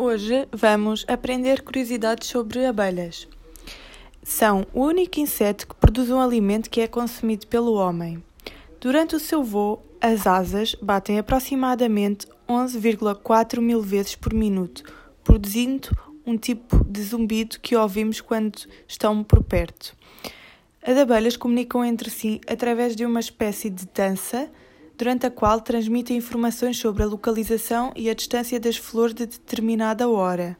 Hoje vamos aprender curiosidades sobre abelhas. São o único inseto que produz um alimento que é consumido pelo homem. Durante o seu voo, as asas batem aproximadamente 11,4 mil vezes por minuto, produzindo um tipo de zumbido que ouvimos quando estão por perto. As abelhas comunicam entre si através de uma espécie de dança durante a qual transmitem informações sobre a localização e a distância das flores de determinada hora.